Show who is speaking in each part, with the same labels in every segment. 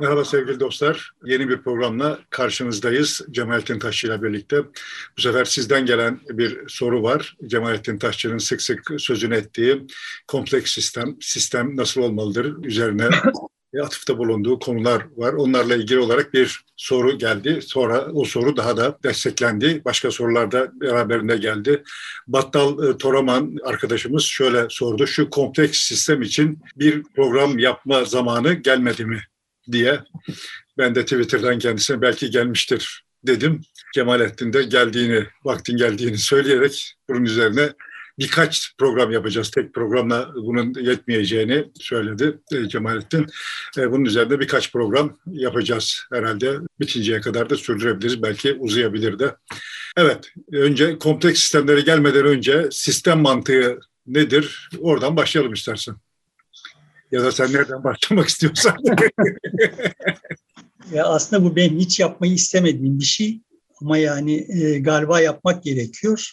Speaker 1: Merhaba sevgili dostlar. Yeni bir programla karşınızdayız Cemalettin Taşçı ile birlikte. Bu sefer sizden gelen bir soru var. Cemalettin Taşçı'nın sık sık sözünü ettiği kompleks sistem, sistem nasıl olmalıdır üzerine atıfta bulunduğu konular var. Onlarla ilgili olarak bir soru geldi. Sonra o soru daha da desteklendi. Başka sorular da beraberinde geldi. Battal e, Toraman arkadaşımız şöyle sordu. Şu kompleks sistem için bir program yapma zamanı gelmedi mi diye. Ben de Twitter'dan kendisine belki gelmiştir dedim. Cemalettin de geldiğini, vaktin geldiğini söyleyerek bunun üzerine birkaç program yapacağız. Tek programla bunun yetmeyeceğini söyledi e, Cemalettin. E, bunun üzerinde birkaç program yapacağız herhalde. Bitinceye kadar da sürdürebiliriz. Belki uzayabilir de. Evet, önce kompleks sistemlere gelmeden önce sistem mantığı nedir? Oradan başlayalım istersen. Ya da sen nereden başlamak istiyorsan.
Speaker 2: ya aslında bu benim hiç yapmayı istemediğim bir şey. Ama yani e, galiba yapmak gerekiyor.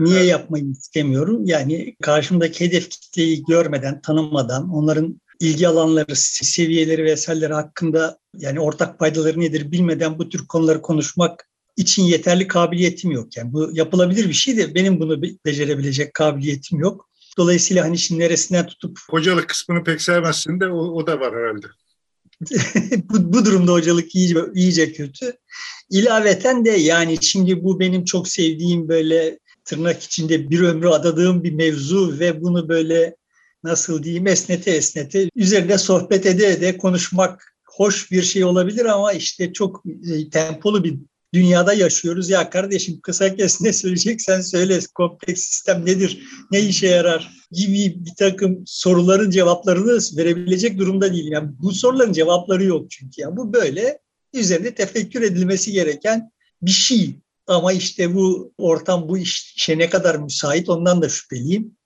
Speaker 2: Niye yapmayı istemiyorum? Yani karşımdaki hedef kitleyi görmeden, tanımadan, onların ilgi alanları, seviyeleri vesaireleri hakkında yani ortak paydaları nedir bilmeden bu tür konuları konuşmak için yeterli kabiliyetim yok. Yani bu yapılabilir bir şey de benim bunu becerebilecek kabiliyetim yok. Dolayısıyla hani şimdi neresinden tutup...
Speaker 1: Hocalık kısmını pek sevmezsin de o, o da var herhalde.
Speaker 2: bu, bu durumda hocalık iyice, iyice kötü. İlaveten de yani şimdi bu benim çok sevdiğim böyle tırnak içinde bir ömrü adadığım bir mevzu ve bunu böyle nasıl diyeyim esnete esnete üzerinde sohbet ede ede konuşmak hoş bir şey olabilir ama işte çok e, tempolu bir dünyada yaşıyoruz. Ya kardeşim kısa kes ne söyleyeceksen söyle kompleks sistem nedir, ne işe yarar gibi bir takım soruların cevaplarını verebilecek durumda değilim. Yani bu soruların cevapları yok çünkü. Yani bu böyle üzerinde tefekkür edilmesi gereken bir şey. Ama işte bu ortam bu işe ne kadar müsait ondan da şüpheliyim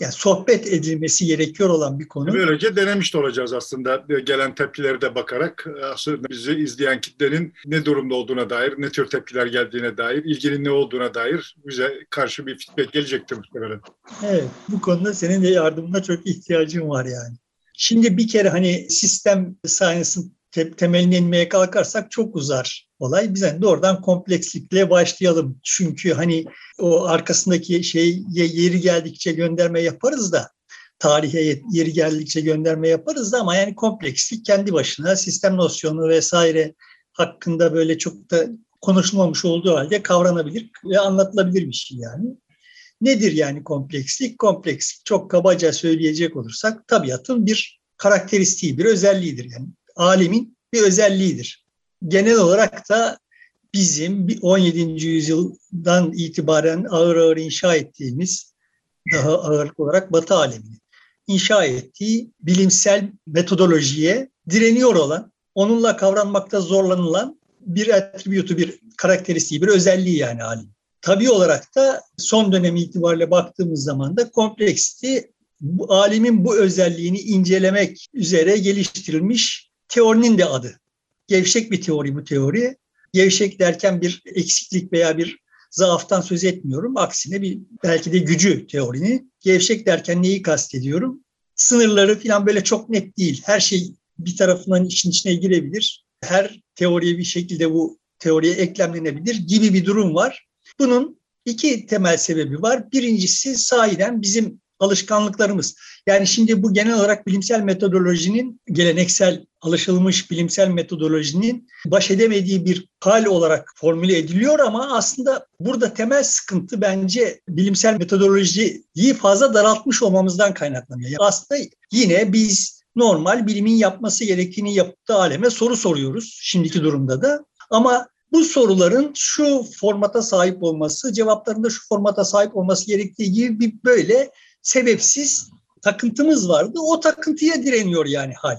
Speaker 2: yani sohbet edilmesi gerekiyor olan bir konu.
Speaker 1: Böylece denemiş de olacağız aslında gelen tepkileri de bakarak aslında bizi izleyen kitlenin ne durumda olduğuna dair, ne tür tepkiler geldiğine dair, ilginin ne olduğuna dair bize karşı bir feedback gelecektir muhtemelen.
Speaker 2: Evet, bu konuda senin de yardımına çok ihtiyacım var yani. Şimdi bir kere hani sistem science'ın te- temeline inmeye kalkarsak çok uzar olay. Biz hani doğrudan komplekslikle başlayalım. Çünkü hani o arkasındaki şey yeri geldikçe gönderme yaparız da tarihe yeri geldikçe gönderme yaparız da ama yani komplekslik kendi başına sistem nosyonu vesaire hakkında böyle çok da konuşulmamış olduğu halde kavranabilir ve anlatılabilir bir şey yani. Nedir yani komplekslik? Komplekslik çok kabaca söyleyecek olursak tabiatın bir karakteristiği, bir özelliğidir. Yani alemin bir özelliğidir. Genel olarak da bizim 17. yüzyıldan itibaren ağır ağır inşa ettiğimiz daha ağırlık olarak Batı alemini inşa ettiği bilimsel metodolojiye direniyor olan, onunla kavranmakta zorlanılan bir attributu, bir karakteristiği, bir özelliği yani alim. Tabii olarak da son dönem itibariyle baktığımız zaman da kompleksiti bu alemin bu özelliğini incelemek üzere geliştirilmiş teorinin de adı. Gevşek bir teori bu teori. Gevşek derken bir eksiklik veya bir zaaftan söz etmiyorum. Aksine bir belki de gücü teorini. Gevşek derken neyi kastediyorum? Sınırları falan böyle çok net değil. Her şey bir tarafından işin içine girebilir. Her teoriye bir şekilde bu teoriye eklemlenebilir gibi bir durum var. Bunun iki temel sebebi var. Birincisi sahiden bizim alışkanlıklarımız. Yani şimdi bu genel olarak bilimsel metodolojinin, geleneksel alışılmış bilimsel metodolojinin baş edemediği bir hal olarak formüle ediliyor ama aslında burada temel sıkıntı bence bilimsel metodolojiyi fazla daraltmış olmamızdan kaynaklanıyor. Yani aslında yine biz normal bilimin yapması gerektiğini yaptığı aleme soru soruyoruz şimdiki durumda da. Ama bu soruların şu formata sahip olması, cevaplarında şu formata sahip olması gerektiği gibi bir böyle sebepsiz takıntımız vardı. O takıntıya direniyor yani hal.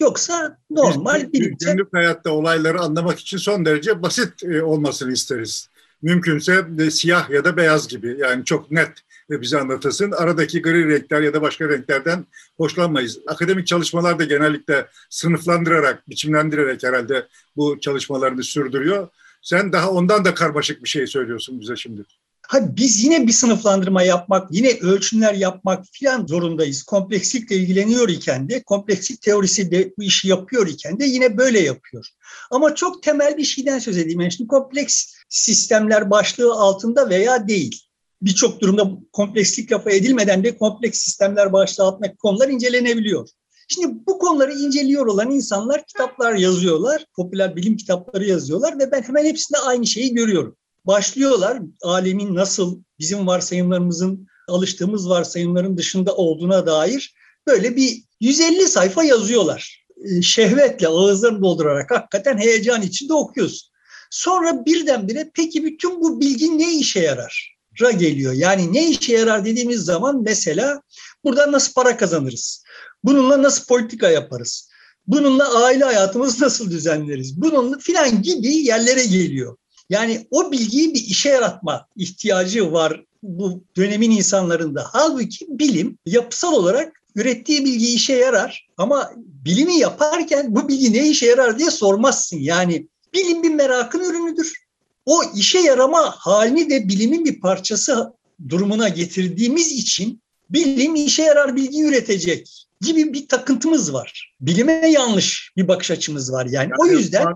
Speaker 2: Yoksa normal
Speaker 1: bir Günlük hayatta olayları anlamak için son derece basit e, olmasını isteriz. Mümkünse de siyah ya da beyaz gibi yani çok net bize anlatırsın. Aradaki gri renkler ya da başka renklerden hoşlanmayız. Akademik çalışmalar da genellikle sınıflandırarak, biçimlendirerek herhalde bu çalışmalarını sürdürüyor. Sen daha ondan da karmaşık bir şey söylüyorsun bize şimdi.
Speaker 2: Ha biz yine bir sınıflandırma yapmak, yine ölçümler yapmak filan zorundayız. Komplekslikle ilgileniyor iken de, komplekslik teorisi de bu işi yapıyor iken de yine böyle yapıyor. Ama çok temel bir şeyden söz edeyim. Yani şimdi kompleks sistemler başlığı altında veya değil. Birçok durumda komplekslik lafı edilmeden de kompleks sistemler başlığı altındaki konular incelenebiliyor. Şimdi bu konuları inceliyor olan insanlar kitaplar yazıyorlar, popüler bilim kitapları yazıyorlar ve ben hemen hepsinde aynı şeyi görüyorum başlıyorlar alemin nasıl bizim varsayımlarımızın alıştığımız varsayımların dışında olduğuna dair böyle bir 150 sayfa yazıyorlar. Ee, şehvetle ağızlarını doldurarak hakikaten heyecan içinde okuyorsun. Sonra birdenbire peki bütün bu bilgi ne işe yarar? Ra geliyor. Yani ne işe yarar dediğimiz zaman mesela buradan nasıl para kazanırız? Bununla nasıl politika yaparız? Bununla aile hayatımızı nasıl düzenleriz? Bununla filan gibi yerlere geliyor. Yani o bilgiyi bir işe yaratma ihtiyacı var bu dönemin insanlarında. Halbuki bilim yapısal olarak ürettiği bilgi işe yarar ama bilimi yaparken bu bilgi ne işe yarar diye sormazsın. Yani bilim bir merakın ürünüdür. O işe yarama halini de bilimin bir parçası durumuna getirdiğimiğimiz için bilim işe yarar bilgi üretecek gibi bir takıntımız var. Bilime yanlış bir bakış açımız var yani. yani o yüzden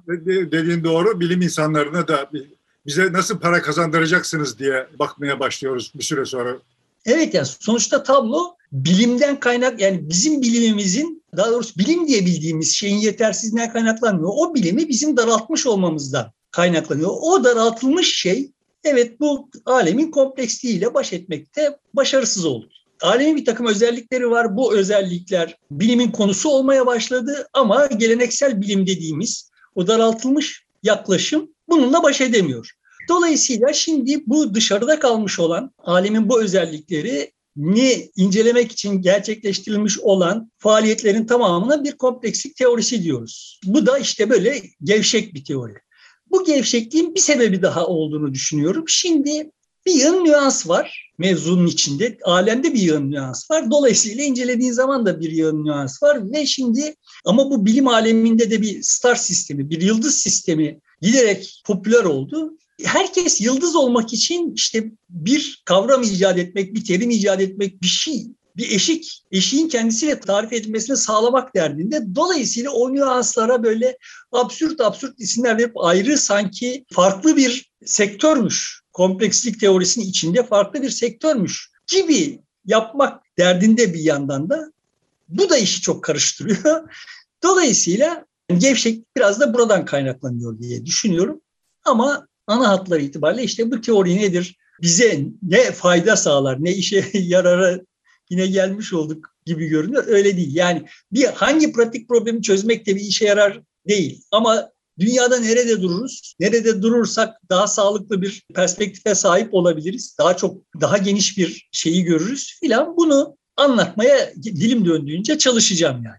Speaker 1: dediğin doğru bilim insanlarına da bize nasıl para kazandıracaksınız diye bakmaya başlıyoruz bir süre sonra.
Speaker 2: Evet yani sonuçta tablo bilimden kaynak yani bizim bilimimizin daha doğrusu bilim diye bildiğimiz şeyin yetersizliğinden kaynaklanmıyor. O bilimi bizim daraltmış olmamızdan kaynaklanıyor. O daraltılmış şey evet bu alemin kompleksliğiyle baş etmekte başarısız oldu. Alemin bir takım özellikleri var. Bu özellikler bilimin konusu olmaya başladı ama geleneksel bilim dediğimiz o daraltılmış yaklaşım bununla baş edemiyor. Dolayısıyla şimdi bu dışarıda kalmış olan alemin bu özellikleri ni incelemek için gerçekleştirilmiş olan faaliyetlerin tamamına bir komplekslik teorisi diyoruz. Bu da işte böyle gevşek bir teori. Bu gevşekliğin bir sebebi daha olduğunu düşünüyorum. Şimdi bir yığın nüans var mevzunun içinde. Alemde bir yığın nüans var. Dolayısıyla incelediğin zaman da bir yığın nüans var. Ve şimdi ama bu bilim aleminde de bir star sistemi, bir yıldız sistemi giderek popüler oldu. Herkes yıldız olmak için işte bir kavram icat etmek, bir terim icat etmek, bir şey bir eşik, eşiğin kendisiyle tarif edilmesini sağlamak derdinde. Dolayısıyla o nüanslara böyle absürt absürt isimler verip ayrı sanki farklı bir sektörmüş komplekslik teorisinin içinde farklı bir sektörmüş gibi yapmak derdinde bir yandan da bu da işi çok karıştırıyor. Dolayısıyla gevşeklik biraz da buradan kaynaklanıyor diye düşünüyorum. Ama ana hatları itibariyle işte bu teori nedir? Bize ne fayda sağlar, ne işe yarara yine gelmiş olduk gibi görünüyor. Öyle değil. Yani bir hangi pratik problemi çözmek de bir işe yarar değil. Ama Dünyada nerede dururuz? Nerede durursak daha sağlıklı bir perspektife sahip olabiliriz. Daha çok, daha geniş bir şeyi görürüz filan. Bunu anlatmaya dilim döndüğünce çalışacağım yani.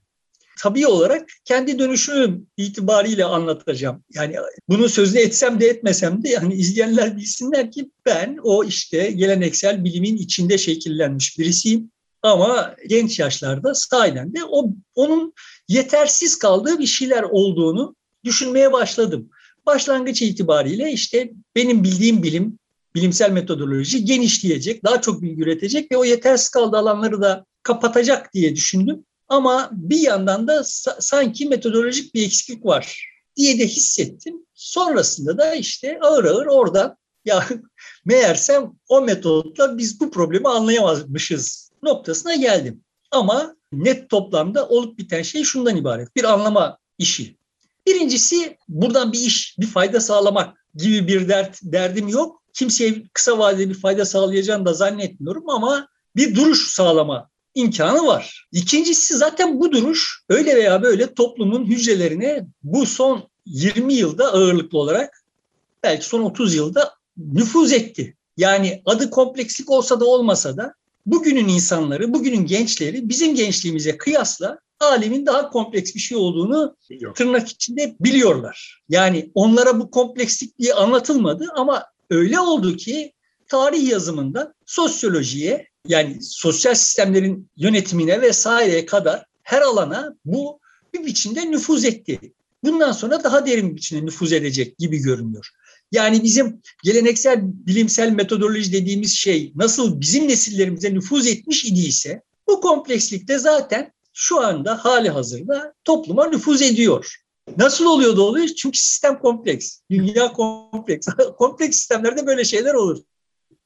Speaker 2: Tabii olarak kendi dönüşüm itibariyle anlatacağım. Yani bunu sözünü etsem de etmesem de yani izleyenler bilsinler ki ben o işte geleneksel bilimin içinde şekillenmiş birisiyim. Ama genç yaşlarda sahiden de o, onun yetersiz kaldığı bir şeyler olduğunu düşünmeye başladım. Başlangıç itibariyle işte benim bildiğim bilim, bilimsel metodoloji genişleyecek, daha çok bilgi üretecek ve o yetersiz kaldığı alanları da kapatacak diye düşündüm. Ama bir yandan da sanki metodolojik bir eksiklik var diye de hissettim. Sonrasında da işte ağır ağır oradan ya meğersem o metotla biz bu problemi anlayamazmışız noktasına geldim. Ama net toplamda olup biten şey şundan ibaret. Bir anlama işi. Birincisi buradan bir iş, bir fayda sağlamak gibi bir dert derdim yok. Kimseye kısa vadede bir fayda sağlayacağını da zannetmiyorum ama bir duruş sağlama imkanı var. İkincisi zaten bu duruş öyle veya böyle toplumun hücrelerine bu son 20 yılda ağırlıklı olarak belki son 30 yılda nüfuz etti. Yani adı komplekslik olsa da olmasa da bugünün insanları, bugünün gençleri bizim gençliğimize kıyasla alemin daha kompleks bir şey olduğunu Yok. tırnak içinde biliyorlar. Yani onlara bu komplekslik diye anlatılmadı ama öyle oldu ki tarih yazımından sosyolojiye yani sosyal sistemlerin yönetimine vesaireye kadar her alana bu bir biçimde nüfuz etti. Bundan sonra daha derin bir biçimde nüfuz edecek gibi görünüyor. Yani bizim geleneksel bilimsel metodoloji dediğimiz şey nasıl bizim nesillerimize nüfuz etmiş idiyse bu komplekslikte zaten şu anda hali hazırda topluma nüfuz ediyor. Nasıl oluyor da oluyor? Çünkü sistem kompleks. Dünya kompleks. kompleks sistemlerde böyle şeyler olur.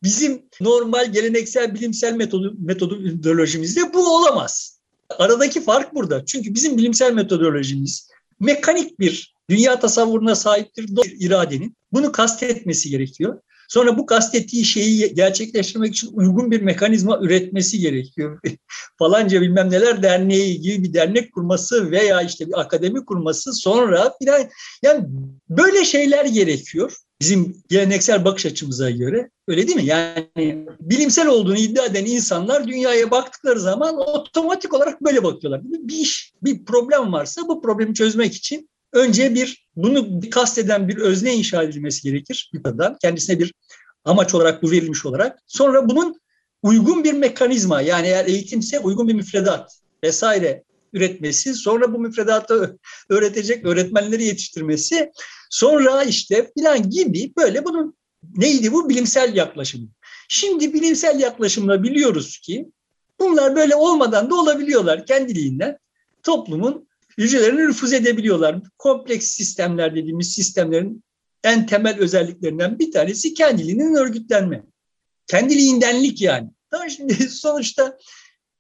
Speaker 2: Bizim normal geleneksel bilimsel metodu, metodolojimizde bu olamaz. Aradaki fark burada. Çünkü bizim bilimsel metodolojimiz mekanik bir dünya tasavvuruna sahiptir iradenin. Bunu kastetmesi gerekiyor. Sonra bu kastettiği şeyi gerçekleştirmek için uygun bir mekanizma üretmesi gerekiyor. Falanca bilmem neler derneği gibi bir dernek kurması veya işte bir akademi kurması sonra filan yani böyle şeyler gerekiyor. Bizim geleneksel bakış açımıza göre öyle değil mi? Yani bilimsel olduğunu iddia eden insanlar dünyaya baktıkları zaman otomatik olarak böyle bakıyorlar. Bir iş, bir problem varsa bu problemi çözmek için önce bir bunu kasteden bir özne inşa edilmesi gerekir kadar. Kendisine bir amaç olarak bu verilmiş olarak. Sonra bunun uygun bir mekanizma yani eğer eğitimse uygun bir müfredat vesaire üretmesi, sonra bu müfredatı öğretecek öğretmenleri yetiştirmesi, sonra işte filan gibi böyle bunun neydi bu bilimsel yaklaşım. Şimdi bilimsel yaklaşımla biliyoruz ki bunlar böyle olmadan da olabiliyorlar kendiliğinden. Toplumun hücrelerine nüfuz edebiliyorlar. Kompleks sistemler dediğimiz sistemlerin en temel özelliklerinden bir tanesi kendiliğinden örgütlenme. Kendiliğindenlik yani. Daha şimdi sonuçta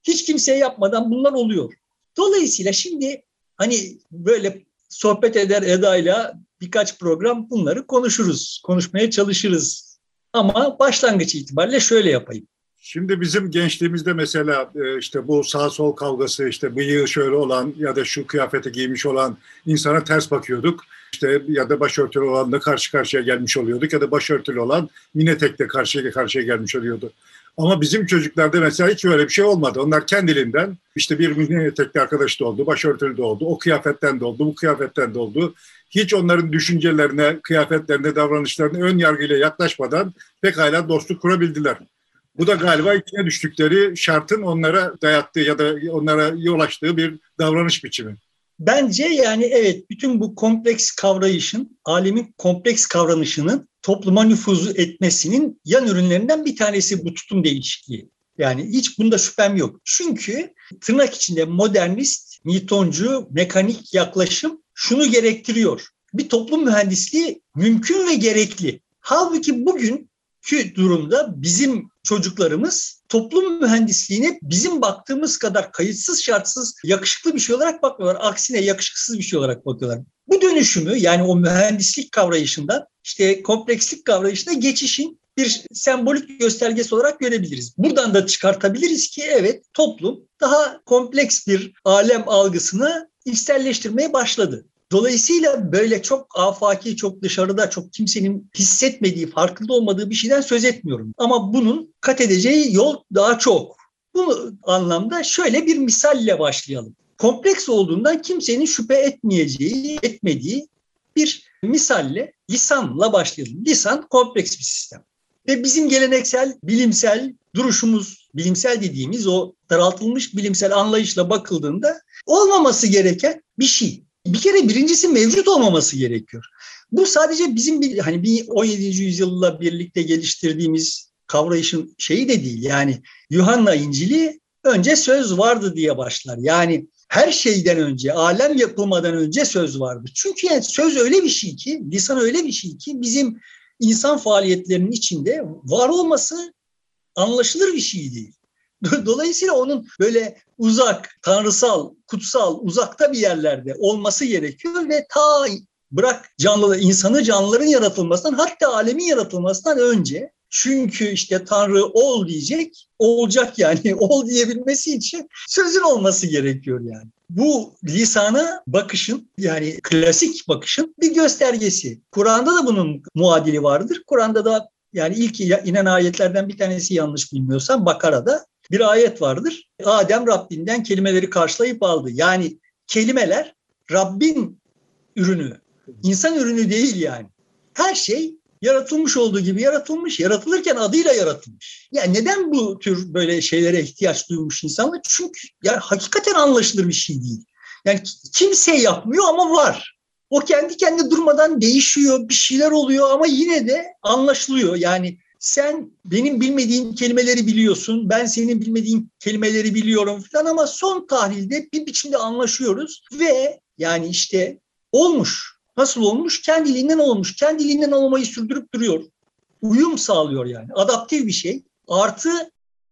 Speaker 2: hiç kimseye yapmadan bunlar oluyor. Dolayısıyla şimdi hani böyle sohbet eder Eda'yla birkaç program bunları konuşuruz, konuşmaya çalışırız. Ama başlangıç itibariyle şöyle yapayım.
Speaker 1: Şimdi bizim gençliğimizde mesela e, işte bu sağ sol kavgası işte bıyığı şöyle olan ya da şu kıyafeti giymiş olan insana ters bakıyorduk. İşte ya da başörtülü olanla karşı karşıya gelmiş oluyorduk ya da başörtülü olan mine tekle karşıya karşıya gelmiş oluyordu. Ama bizim çocuklarda mesela hiç öyle bir şey olmadı. Onlar kendiliğinden işte bir mini etekli arkadaş da oldu, başörtülü de oldu, o kıyafetten de oldu, bu kıyafetten de oldu. Hiç onların düşüncelerine, kıyafetlerine, davranışlarına ön yargıyla yaklaşmadan pekala dostluk kurabildiler. Bu da galiba içine düştükleri şartın onlara dayattığı ya da onlara yol açtığı bir davranış biçimi.
Speaker 2: Bence yani evet bütün bu kompleks kavrayışın, alemin kompleks kavranışının topluma nüfuzu etmesinin yan ürünlerinden bir tanesi bu tutum değişikliği. Yani hiç bunda şüphem yok. Çünkü tırnak içinde modernist, Newtoncu, mekanik yaklaşım şunu gerektiriyor. Bir toplum mühendisliği mümkün ve gerekli. Halbuki bugün ki durumda bizim çocuklarımız toplum mühendisliğine bizim baktığımız kadar kayıtsız şartsız yakışıklı bir şey olarak bakmıyorlar. Aksine yakışıksız bir şey olarak bakıyorlar. Bu dönüşümü yani o mühendislik kavrayışından işte komplekslik kavrayışına geçişin bir sembolik göstergesi olarak görebiliriz. Buradan da çıkartabiliriz ki evet toplum daha kompleks bir alem algısını içselleştirmeye başladı. Dolayısıyla böyle çok afaki, çok dışarıda, çok kimsenin hissetmediği, farkında olmadığı bir şeyden söz etmiyorum. Ama bunun kat edeceği yol daha çok. Bu anlamda şöyle bir misalle başlayalım. Kompleks olduğundan kimsenin şüphe etmeyeceği, etmediği bir misalle lisanla başlayalım. Lisan kompleks bir sistem. Ve bizim geleneksel, bilimsel duruşumuz, bilimsel dediğimiz o daraltılmış bilimsel anlayışla bakıldığında olmaması gereken bir şey bir kere birincisi mevcut olmaması gerekiyor. Bu sadece bizim bir hani bir 17. yüzyılla birlikte geliştirdiğimiz kavrayışın şeyi de değil. Yani Yuhanna İncil'i önce söz vardı diye başlar. Yani her şeyden önce, alem yapılmadan önce söz vardı. Çünkü yani söz öyle bir şey ki, lisan öyle bir şey ki bizim insan faaliyetlerinin içinde var olması anlaşılır bir şey değil. Dolayısıyla onun böyle uzak, tanrısal, kutsal, uzakta bir yerlerde olması gerekiyor ve ta bırak canlı insanı canlıların yaratılmasından hatta alemin yaratılmasından önce çünkü işte Tanrı ol diyecek, olacak yani. Ol diyebilmesi için sözün olması gerekiyor yani. Bu lisana bakışın yani klasik bakışın bir göstergesi. Kur'an'da da bunun muadili vardır. Kur'an'da da yani ilk inen ayetlerden bir tanesi yanlış bilmiyorsam Bakara'da bir ayet vardır. Adem Rabbinden kelimeleri karşılayıp aldı. Yani kelimeler Rabbin ürünü. insan ürünü değil yani. Her şey yaratılmış olduğu gibi yaratılmış. Yaratılırken adıyla yaratılmış. Yani neden bu tür böyle şeylere ihtiyaç duymuş insanlar? Çünkü yani hakikaten anlaşılır bir şey değil. Yani kimse yapmıyor ama var. O kendi kendi durmadan değişiyor, bir şeyler oluyor ama yine de anlaşılıyor. Yani sen benim bilmediğim kelimeleri biliyorsun, ben senin bilmediğin kelimeleri biliyorum falan ama son tahlilde bir biçimde anlaşıyoruz ve yani işte olmuş. Nasıl olmuş? Kendiliğinden olmuş. Kendiliğinden olmayı sürdürüp duruyor. Uyum sağlıyor yani. Adaptif bir şey. Artı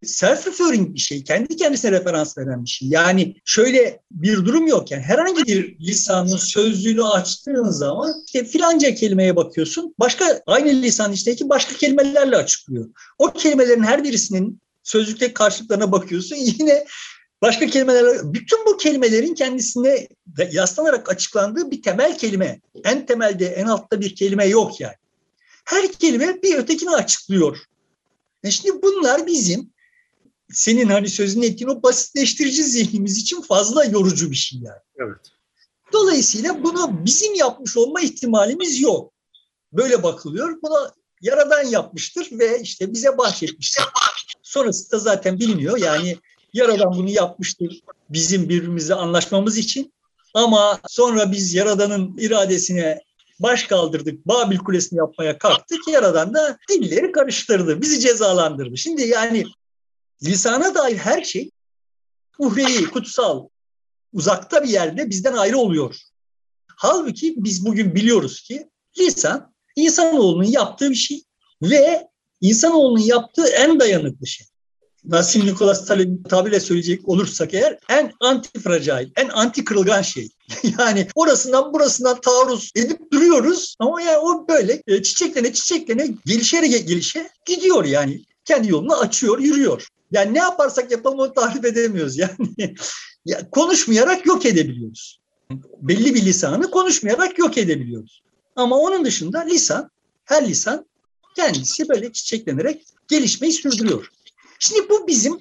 Speaker 2: self-referring bir şey. Kendi kendisine referans veren bir şey. Yani şöyle bir durum yok. Yani herhangi bir lisanın sözlüğünü açtığın zaman işte filanca kelimeye bakıyorsun. Başka aynı lisan içindeki başka kelimelerle açıklıyor. O kelimelerin her birisinin sözlükteki karşılıklarına bakıyorsun. Yine başka kelimeler, bütün bu kelimelerin kendisine yaslanarak açıklandığı bir temel kelime. En temelde, en altta bir kelime yok yani. Her kelime bir ötekini açıklıyor. E şimdi bunlar bizim senin hani sözünü ettiğin o basitleştirici zihnimiz için fazla yorucu bir şey yani.
Speaker 1: Evet.
Speaker 2: Dolayısıyla bunu bizim yapmış olma ihtimalimiz yok. Böyle bakılıyor. Bunu yaradan yapmıştır ve işte bize bahşetmiştir. Sonrası da zaten biliniyor. Yani yaradan bunu yapmıştır bizim birbirimizle anlaşmamız için. Ama sonra biz yaradanın iradesine baş kaldırdık. Babil Kulesi'ni yapmaya kalktık. Yaradan da dilleri karıştırdı. Bizi cezalandırdı. Şimdi yani lisana dair her şey uhrevi, kutsal, uzakta bir yerde bizden ayrı oluyor. Halbuki biz bugün biliyoruz ki lisan insanoğlunun yaptığı bir şey ve insanoğlunun yaptığı en dayanıklı şey. Nasim Nikolas Taleb'in tabirle söyleyecek olursak eğer en antifragile, en anti kırılgan şey. yani orasından burasından taarruz edip duruyoruz ama yani o böyle e, çiçeklene çiçeklene gelişerek gelişe gidiyor yani. Kendi yolunu açıyor, yürüyor. Yani ne yaparsak yapalım onu tahrip edemiyoruz. Yani ya, konuşmayarak yok edebiliyoruz. Belli bir lisanı konuşmayarak yok edebiliyoruz. Ama onun dışında lisan, her lisan kendisi böyle çiçeklenerek gelişmeyi sürdürüyor. Şimdi bu bizim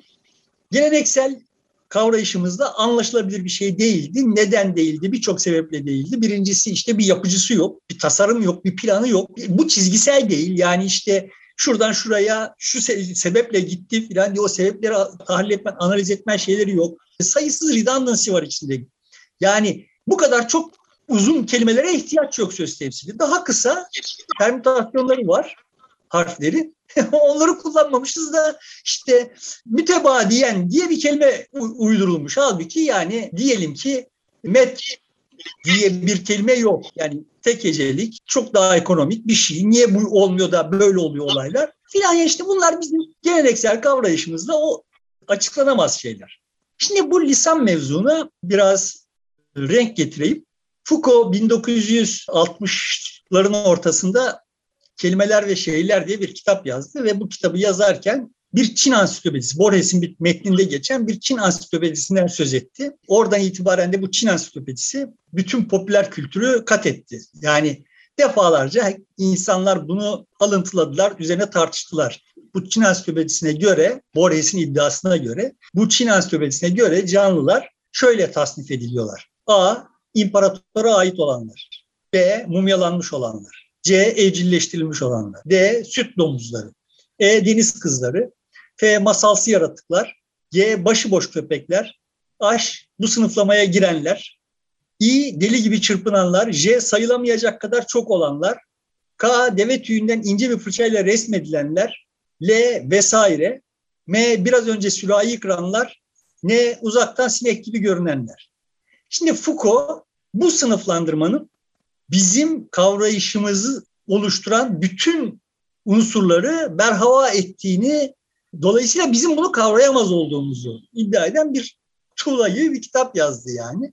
Speaker 2: geleneksel kavrayışımızda anlaşılabilir bir şey değildi. Neden değildi? Birçok sebeple değildi. Birincisi işte bir yapıcısı yok, bir tasarım yok, bir planı yok. Bu çizgisel değil. Yani işte şuradan şuraya şu sebeple gitti filan diye o sebepleri tahlil etmen, analiz etmen şeyleri yok. Sayısız redundancy var içinde. Yani bu kadar çok uzun kelimelere ihtiyaç yok söz temsili. Daha kısa permütasyonları var harfleri. Onları kullanmamışız da işte mütebadiyen diye bir kelime uydurulmuş. Halbuki yani diyelim ki met diye bir kelime yok. Yani tek hecelik çok daha ekonomik bir şey. Niye bu olmuyor da böyle oluyor olaylar? Filan yani işte bunlar bizim geleneksel kavrayışımızda o açıklanamaz şeyler. Şimdi bu lisan mevzuna biraz renk getireyim. Foucault 1960'ların ortasında Kelimeler ve Şehirler diye bir kitap yazdı ve bu kitabı yazarken bir Çin ansiklopedisi, Borges'in bir metninde geçen bir Çin ansiklopedisinden söz etti. Oradan itibaren de bu Çin ansiklopedisi bütün popüler kültürü kat etti. Yani defalarca insanlar bunu alıntıladılar, üzerine tartıştılar. Bu Çin ansiklopedisine göre, Borges'in iddiasına göre, bu Çin ansiklopedisine göre canlılar şöyle tasnif ediliyorlar. A. İmparatora ait olanlar. B. Mumyalanmış olanlar. C. Evcilleştirilmiş olanlar. D. Süt domuzları. E. Deniz kızları. F. Masalsı yaratıklar. G. Başıboş köpekler. H. Bu sınıflamaya girenler. I. Deli gibi çırpınanlar. J. Sayılamayacak kadar çok olanlar. K. Deve tüyünden ince bir fırçayla resmedilenler. L. Vesaire. M. Biraz önce sürahi kıranlar. N. Uzaktan sinek gibi görünenler. Şimdi Foucault bu sınıflandırmanın bizim kavrayışımızı oluşturan bütün unsurları berhava ettiğini Dolayısıyla bizim bunu kavrayamaz olduğumuzu iddia eden bir tuğlayı bir kitap yazdı yani.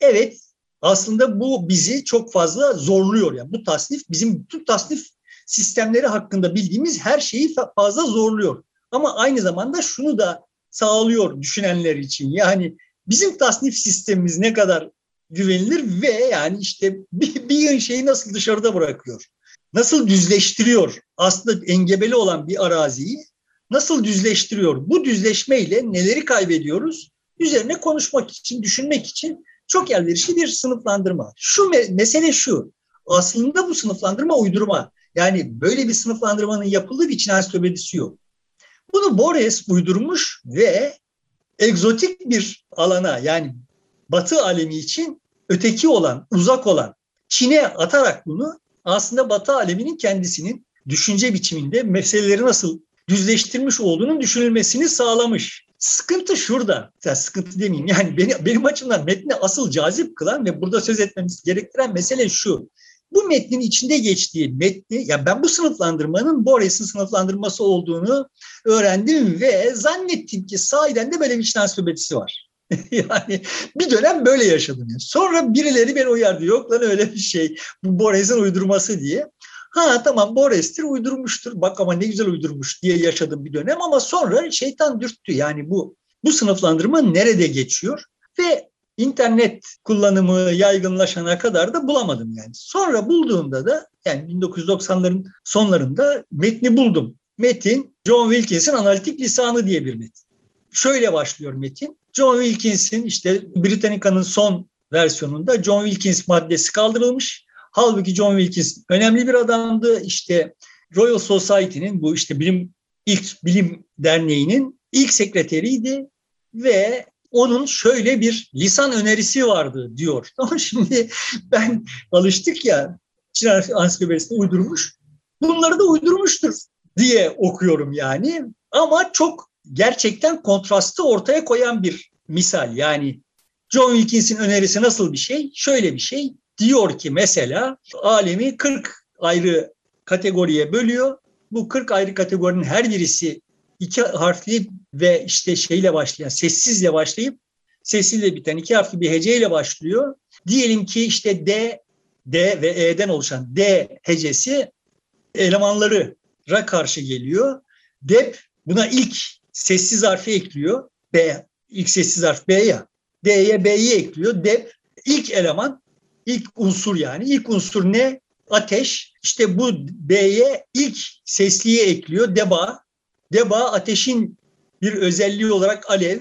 Speaker 2: Evet aslında bu bizi çok fazla zorluyor. Yani bu tasnif bizim bütün tasnif sistemleri hakkında bildiğimiz her şeyi fazla zorluyor. Ama aynı zamanda şunu da sağlıyor düşünenler için. Yani bizim tasnif sistemimiz ne kadar güvenilir ve yani işte bir, bir şeyi nasıl dışarıda bırakıyor. Nasıl düzleştiriyor aslında engebeli olan bir araziyi nasıl düzleştiriyor? Bu düzleşmeyle neleri kaybediyoruz? Üzerine konuşmak için, düşünmek için çok elverişli bir sınıflandırma. Şu me- mesele şu. Aslında bu sınıflandırma uydurma. Yani böyle bir sınıflandırmanın yapıldığı bir Çin ansiklopedisi yok. Bunu Borges uydurmuş ve egzotik bir alana yani Batı alemi için öteki olan, uzak olan, Çin'e atarak bunu aslında Batı aleminin kendisinin düşünce biçiminde meseleleri nasıl düzleştirmiş olduğunun düşünülmesini sağlamış. Sıkıntı şurada. Ya sıkıntı demeyeyim. Yani benim, benim açımdan metni asıl cazip kılan ve burada söz etmemiz gerektiren mesele şu. Bu metnin içinde geçtiği metni, ya ben bu sınıflandırmanın Bores'in sınıflandırması olduğunu öğrendim ve zannettim ki sahiden de böyle bir içten var. yani bir dönem böyle yaşadım. Yani. Sonra birileri beni uyardı. Yok lan öyle bir şey. Bu Bores'in uydurması diye. Ha tamam Bores'tir uydurmuştur. Bak ama ne güzel uydurmuş diye yaşadım bir dönem ama sonra şeytan dürttü. Yani bu bu sınıflandırma nerede geçiyor? Ve internet kullanımı yaygınlaşana kadar da bulamadım yani. Sonra bulduğumda da yani 1990'ların sonlarında metni buldum. Metin John Wilkins'in analitik lisanı diye bir metin. Şöyle başlıyor metin. John Wilkins'in işte Britannica'nın son versiyonunda John Wilkins maddesi kaldırılmış. Halbuki John Wilkins önemli bir adamdı. İşte Royal Society'nin bu işte bilim ilk bilim derneğinin ilk sekreteriydi ve onun şöyle bir lisan önerisi vardı diyor. Ama şimdi ben alıştık ya Çin ansiklopedisinde uydurmuş. Bunları da uydurmuştur diye okuyorum yani. Ama çok gerçekten kontrastı ortaya koyan bir misal. Yani John Wilkins'in önerisi nasıl bir şey? Şöyle bir şey. Diyor ki mesela alemi 40 ayrı kategoriye bölüyor. Bu 40 ayrı kategorinin her birisi iki harfli ve işte şeyle başlayan, sessizle başlayıp sessizle biten iki harfli bir heceyle başlıyor. Diyelim ki işte D, D ve E'den oluşan D hecesi elemanları ra karşı geliyor. Dep buna ilk sessiz harfi ekliyor. B, ilk sessiz harf B ya. D'ye B'yi ekliyor. Dep ilk eleman, ilk unsur yani. İlk unsur ne? Ateş. İşte bu B'ye ilk sesliyi ekliyor. Deba. Deba ateşin bir özelliği olarak alev.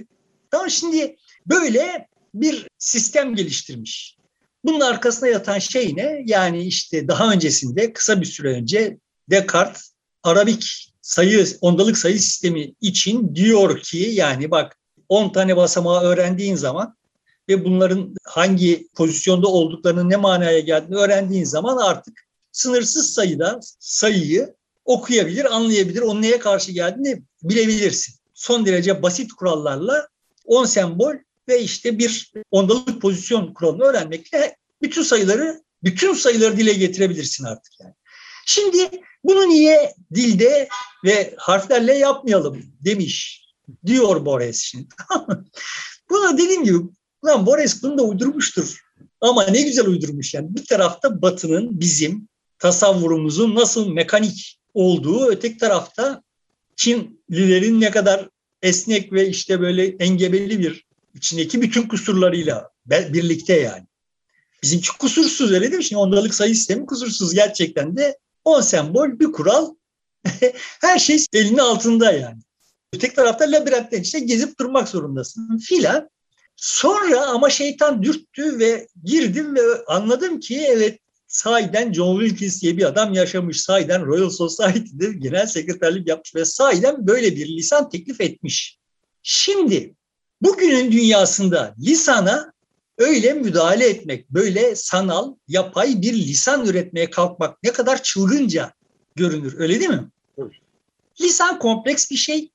Speaker 2: Tamam şimdi böyle bir sistem geliştirmiş. Bunun arkasında yatan şey ne? Yani işte daha öncesinde kısa bir süre önce Descartes Arabik sayı, ondalık sayı sistemi için diyor ki yani bak 10 tane basamağı öğrendiğin zaman ve bunların hangi pozisyonda olduklarını ne manaya geldiğini öğrendiğin zaman artık sınırsız sayıda sayıyı okuyabilir, anlayabilir, onun neye karşı geldiğini bilebilirsin. Son derece basit kurallarla 10 sembol ve işte bir ondalık pozisyon kuralını öğrenmekle bütün sayıları bütün sayıları dile getirebilirsin artık yani. Şimdi bunu niye dilde ve harflerle yapmayalım demiş diyor Borges şimdi. Buna dediğim gibi lan Borges bunu da uydurmuştur. Ama ne güzel uydurmuş yani. Bir tarafta Batı'nın bizim tasavvurumuzun nasıl mekanik olduğu, öteki tarafta Çinlilerin ne kadar esnek ve işte böyle engebeli bir içindeki bütün kusurlarıyla birlikte yani. Bizimki kusursuz öyle değil mi? Şimdi ondalık sayı sistemi kusursuz gerçekten de 10 sembol bir kural her şey elinin altında yani. Öteki tarafta labirentten işte gezip durmak zorundasın filan. Sonra ama şeytan dürttü ve girdim ve anladım ki evet sahiden John Wilkins diye bir adam yaşamış. Sahiden Royal Society'de genel sekreterlik yapmış ve sahiden böyle bir lisan teklif etmiş. Şimdi bugünün dünyasında lisana öyle müdahale etmek, böyle sanal, yapay bir lisan üretmeye kalkmak ne kadar çılgınca görünür. Öyle değil mi? Evet. Lisan kompleks bir şey.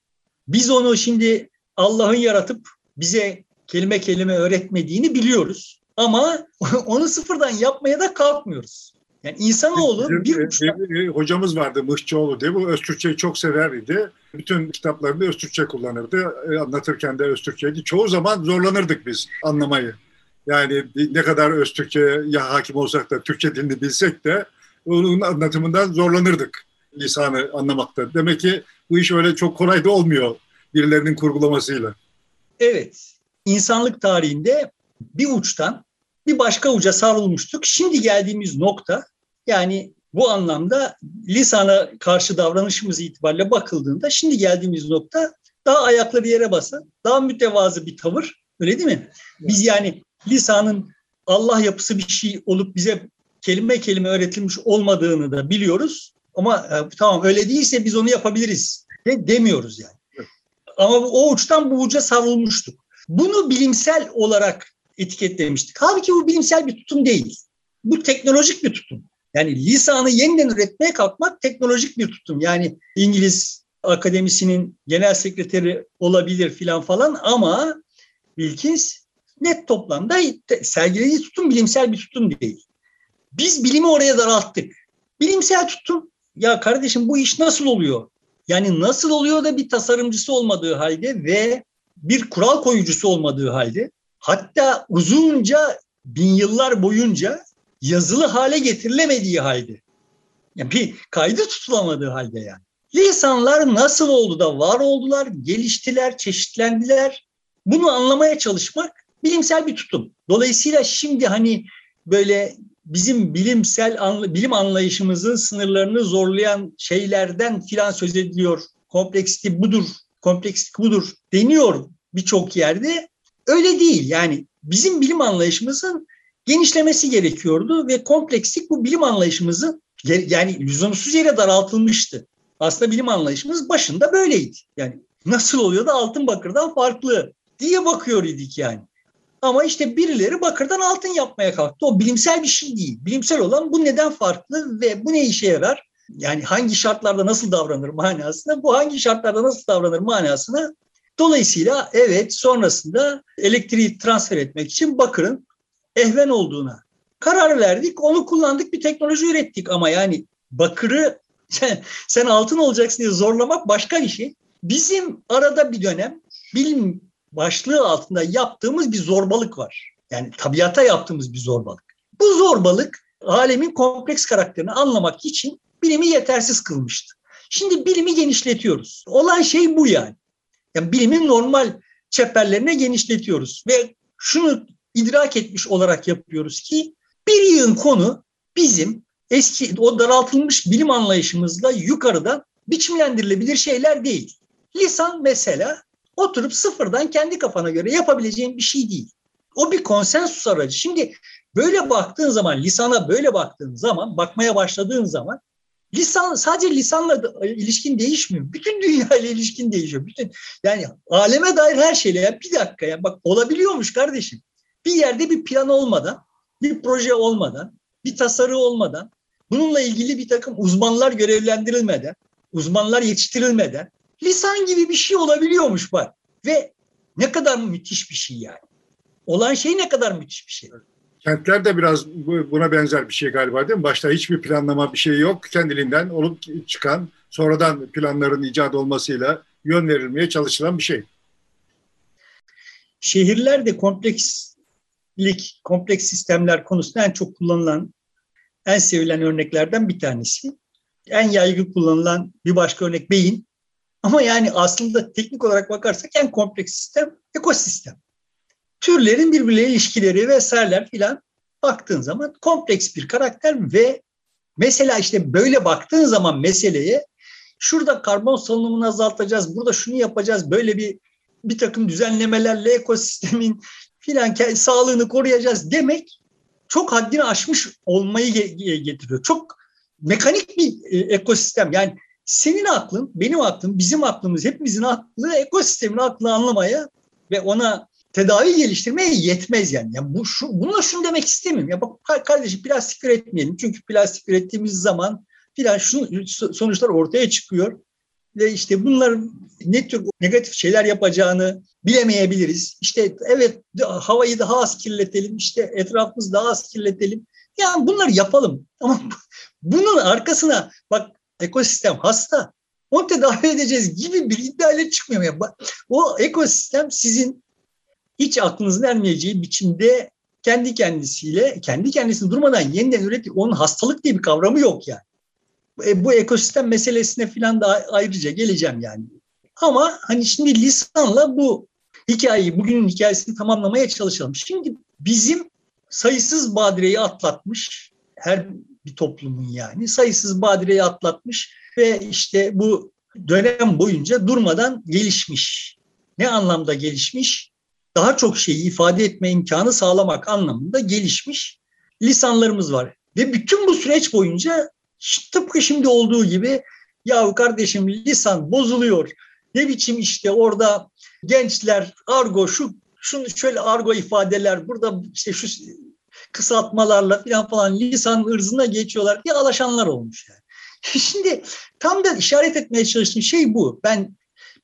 Speaker 2: Biz onu şimdi Allah'ın yaratıp bize kelime kelime öğretmediğini biliyoruz. Ama onu sıfırdan yapmaya da kalkmıyoruz. Yani insanoğlu bir, bir uçta...
Speaker 1: Bir, bir, hocamız vardı Mıhçıoğlu diye. Bu Öztürkçeyi çok severdi. Bütün kitaplarında Öztürkçe kullanırdı. E, anlatırken de Öztürkçeydi. Çoğu zaman zorlanırdık biz anlamayı. Yani ne kadar Öztürkçe'ye hakim olsak da Türkçe dilini bilsek de onun anlatımından zorlanırdık lisanı anlamakta. Demek ki bu iş öyle çok kolay da olmuyor birilerinin kurgulamasıyla.
Speaker 2: Evet. İnsanlık tarihinde bir uçtan bir başka uca savrulmuştuk. Şimdi geldiğimiz nokta yani bu anlamda lisana karşı davranışımız itibariyle bakıldığında şimdi geldiğimiz nokta daha ayakları yere basan, daha mütevazı bir tavır. Öyle değil mi? Biz yani lisanın Allah yapısı bir şey olup bize kelime kelime öğretilmiş olmadığını da biliyoruz. Ama e, tamam öyle değilse biz onu yapabiliriz de demiyoruz yani. Ama o uçtan bu uca savrulmuştuk. Bunu bilimsel olarak etiketlemiştik. Halbuki bu bilimsel bir tutum değil. Bu teknolojik bir tutum. Yani lisanı yeniden üretmeye kalkmak teknolojik bir tutum. Yani İngiliz akademisinin genel sekreteri olabilir filan falan ama Wilkins net toplamda sergilediği tutum bilimsel bir tutum değil. Biz bilimi oraya daralttık. Bilimsel tutum ya kardeşim bu iş nasıl oluyor? Yani nasıl oluyor da bir tasarımcısı olmadığı halde ve bir kural koyucusu olmadığı halde hatta uzunca bin yıllar boyunca yazılı hale getirilemediği halde yani bir kaydı tutulamadığı halde yani. Lisanlar nasıl oldu da var oldular, geliştiler, çeşitlendiler. Bunu anlamaya çalışmak bilimsel bir tutum. Dolayısıyla şimdi hani böyle bizim bilimsel bilim anlayışımızın sınırlarını zorlayan şeylerden filan söz ediliyor. Kompleksite budur, komplekslik budur deniyor birçok yerde. Öyle değil yani bizim bilim anlayışımızın genişlemesi gerekiyordu ve komplekslik bu bilim anlayışımızın yani lüzumsuz yere daraltılmıştı. Aslında bilim anlayışımız başında böyleydi. Yani nasıl oluyor da altın bakırdan farklı diye bakıyor idik yani. Ama işte birileri bakırdan altın yapmaya kalktı. O bilimsel bir şey değil. Bilimsel olan bu neden farklı ve bu ne işe yarar? Yani hangi şartlarda nasıl davranır manasına, bu hangi şartlarda nasıl davranır manasına. Dolayısıyla evet sonrasında elektriği transfer etmek için bakırın ehven olduğuna karar verdik. Onu kullandık bir teknoloji ürettik ama yani bakırı sen, altın olacaksın diye zorlamak başka bir şey. Bizim arada bir dönem bilim başlığı altında yaptığımız bir zorbalık var. Yani tabiata yaptığımız bir zorbalık. Bu zorbalık alemin kompleks karakterini anlamak için bilimi yetersiz kılmıştı. Şimdi bilimi genişletiyoruz. Olan şey bu yani. Yani bilimin normal çeperlerine genişletiyoruz ve şunu idrak etmiş olarak yapıyoruz ki bir yığın konu bizim eski o daraltılmış bilim anlayışımızla yukarıdan biçimlendirilebilir şeyler değil. Lisan mesela oturup sıfırdan kendi kafana göre yapabileceğin bir şey değil. O bir konsensus aracı. Şimdi böyle baktığın zaman, lisana böyle baktığın zaman, bakmaya başladığın zaman lisan sadece lisanla ilişkin değişmiyor. Bütün dünya ile ilişkin değişiyor. Bütün yani aleme dair her şeyle ya bir dakika ya bak olabiliyormuş kardeşim. Bir yerde bir plan olmadan, bir proje olmadan, bir tasarı olmadan, bununla ilgili bir takım uzmanlar görevlendirilmeden, uzmanlar yetiştirilmeden lisan gibi bir şey olabiliyormuş bak. Ve ne kadar müthiş bir şey yani. Olan şey ne kadar müthiş bir şey.
Speaker 1: Kentler de biraz buna benzer bir şey galiba değil mi? Başta hiçbir planlama bir şey yok. Kendiliğinden olup çıkan, sonradan planların icat olmasıyla yön verilmeye çalışılan bir şey.
Speaker 2: Şehirler de komplekslik, kompleks sistemler konusunda en çok kullanılan, en sevilen örneklerden bir tanesi. En yaygın kullanılan bir başka örnek beyin. Ama yani aslında teknik olarak bakarsak en kompleks sistem ekosistem. Türlerin birbirleriyle ilişkileri vesaireler filan baktığın zaman kompleks bir karakter ve mesela işte böyle baktığın zaman meseleye şurada karbon salınımını azaltacağız, burada şunu yapacağız, böyle bir bir takım düzenlemelerle ekosistemin filan sağlığını koruyacağız demek çok haddini aşmış olmayı getiriyor. Çok mekanik bir e, ekosistem. Yani senin aklın, benim aklım, bizim aklımız, hepimizin aklı ekosistemin aklını anlamaya ve ona tedavi geliştirmeye yetmez yani. yani bu şu, bununla şunu demek istemiyorum. Ya bak kardeşim plastik üretmeyelim. Çünkü plastik ürettiğimiz zaman filan şu sonuçlar ortaya çıkıyor. Ve işte bunlar ne tür negatif şeyler yapacağını bilemeyebiliriz. İşte evet havayı daha az kirletelim, işte etrafımızı daha az kirletelim. Yani bunları yapalım. Ama bunun arkasına bak ekosistem hasta. Onu tedavi edeceğiz gibi bir iddiayla çıkmıyor. Yani o ekosistem sizin hiç aklınızın ermeyeceği biçimde kendi kendisiyle, kendi kendisini durmadan yeniden üretir. Onun hastalık diye bir kavramı yok yani. E, bu ekosistem meselesine falan da ayrıca geleceğim yani. Ama hani şimdi lisanla bu hikayeyi, bugünün hikayesini tamamlamaya çalışalım. Şimdi bizim sayısız badireyi atlatmış her bir toplumun yani sayısız badireyi atlatmış ve işte bu dönem boyunca durmadan gelişmiş. Ne anlamda gelişmiş? Daha çok şeyi ifade etme imkanı sağlamak anlamında gelişmiş lisanlarımız var. Ve bütün bu süreç boyunca tıpkı şimdi olduğu gibi ya kardeşim lisan bozuluyor. Ne biçim işte orada gençler argo şu şunu şöyle argo ifadeler burada işte şu kısaltmalarla falan falan lisan ırzına geçiyorlar diye alaşanlar olmuş yani. Şimdi tam da işaret etmeye çalıştığım şey bu. Ben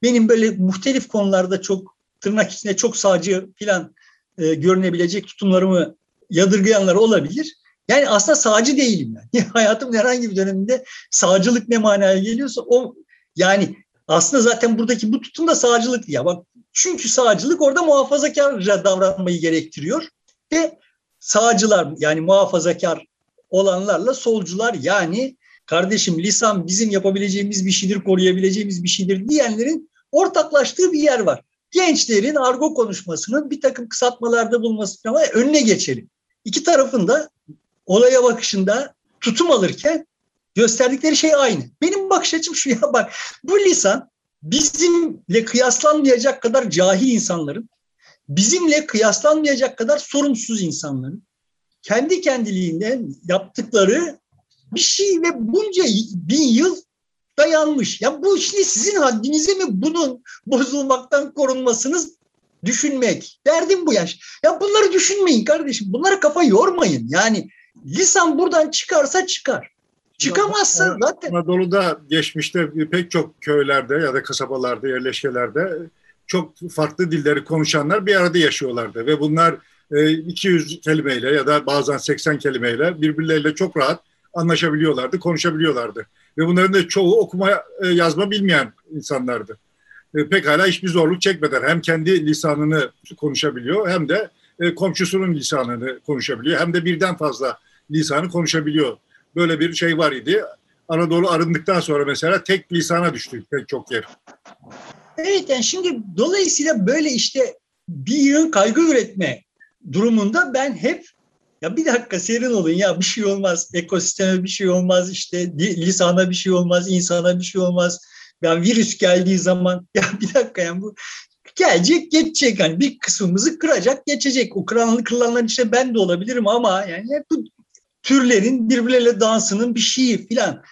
Speaker 2: benim böyle muhtelif konularda çok tırnak içinde çok sağcı falan e, görünebilecek tutumlarımı yadırgayanlar olabilir. Yani aslında sağcı değilim ben. Yani hayatımın herhangi bir döneminde sağcılık ne manaya geliyorsa o yani aslında zaten buradaki bu tutum da sağcılık ya. Bak çünkü sağcılık orada muhafazakarca davranmayı gerektiriyor ve sağcılar yani muhafazakar olanlarla solcular yani kardeşim lisan bizim yapabileceğimiz bir şeydir, koruyabileceğimiz bir şeydir diyenlerin ortaklaştığı bir yer var. Gençlerin argo konuşmasının bir takım kısaltmalarda bulması ama önüne geçelim. İki tarafın da olaya bakışında tutum alırken gösterdikleri şey aynı. Benim bakış açım şu ya bak bu lisan bizimle kıyaslanmayacak kadar cahil insanların, bizimle kıyaslanmayacak kadar sorumsuz insanların kendi kendiliğinden yaptıkları bir şey ve bunca bin yıl dayanmış. Ya bu şimdi sizin haddinize mi bunun bozulmaktan korunmasınız düşünmek. Derdim bu yaş. Ya bunları düşünmeyin kardeşim. Bunlara kafa yormayın. Yani lisan buradan çıkarsa çıkar. Çıkamazsa zaten.
Speaker 1: Anadolu'da geçmişte pek çok köylerde ya da kasabalarda, yerleşkelerde çok farklı dilleri konuşanlar bir arada yaşıyorlardı ve bunlar 200 e, kelimeyle ya da bazen 80 kelimeyle birbirleriyle çok rahat anlaşabiliyorlardı, konuşabiliyorlardı. Ve bunların da çoğu okuma e, yazma bilmeyen insanlardı. E, pekala hiçbir zorluk çekmeden hem kendi lisanını konuşabiliyor hem de komşusunun lisanını konuşabiliyor hem de birden fazla lisanı konuşabiliyor böyle bir şey var idi. Anadolu arındıktan sonra mesela tek lisana düştü pek çok yer.
Speaker 2: Evet yani şimdi dolayısıyla böyle işte bir yığın kaygı üretme durumunda ben hep ya bir dakika serin olun ya bir şey olmaz ekosisteme bir şey olmaz işte lisana bir şey olmaz insana bir şey olmaz. Yani virüs geldiği zaman ya bir dakika yani bu gelecek geçecek yani bir kısmımızı kıracak geçecek. O kıranlı kırılanların işte ben de olabilirim ama yani bu türlerin birbirleriyle dansının bir şeyi filan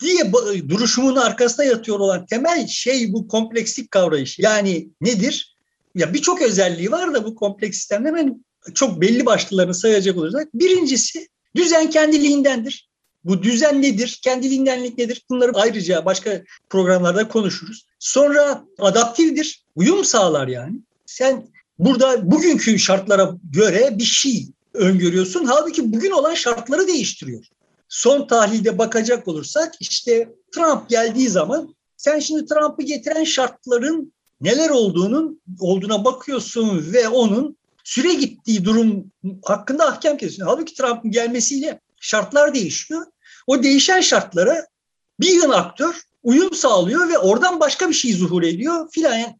Speaker 2: diye duruşumun arkasında yatıyor olan temel şey bu komplekslik kavrayışı. Yani nedir? Ya birçok özelliği var da bu kompleks sistemde ben çok belli başlılarını sayacak olursak birincisi düzen kendiliğindendir. Bu düzen nedir? Kendiliğindenlik nedir? Bunları ayrıca başka programlarda konuşuruz. Sonra adaptifdir. Uyum sağlar yani. Sen burada bugünkü şartlara göre bir şey öngörüyorsun. Halbuki bugün olan şartları değiştiriyor. Son tahlilde bakacak olursak işte Trump geldiği zaman sen şimdi Trump'ı getiren şartların neler olduğunun olduğuna bakıyorsun ve onun süre gittiği durum hakkında ahkam kesiyorsun. Halbuki Trump'ın gelmesiyle şartlar değişiyor. O değişen şartlara bir yığın aktör uyum sağlıyor ve oradan başka bir şey zuhur ediyor filan. Yani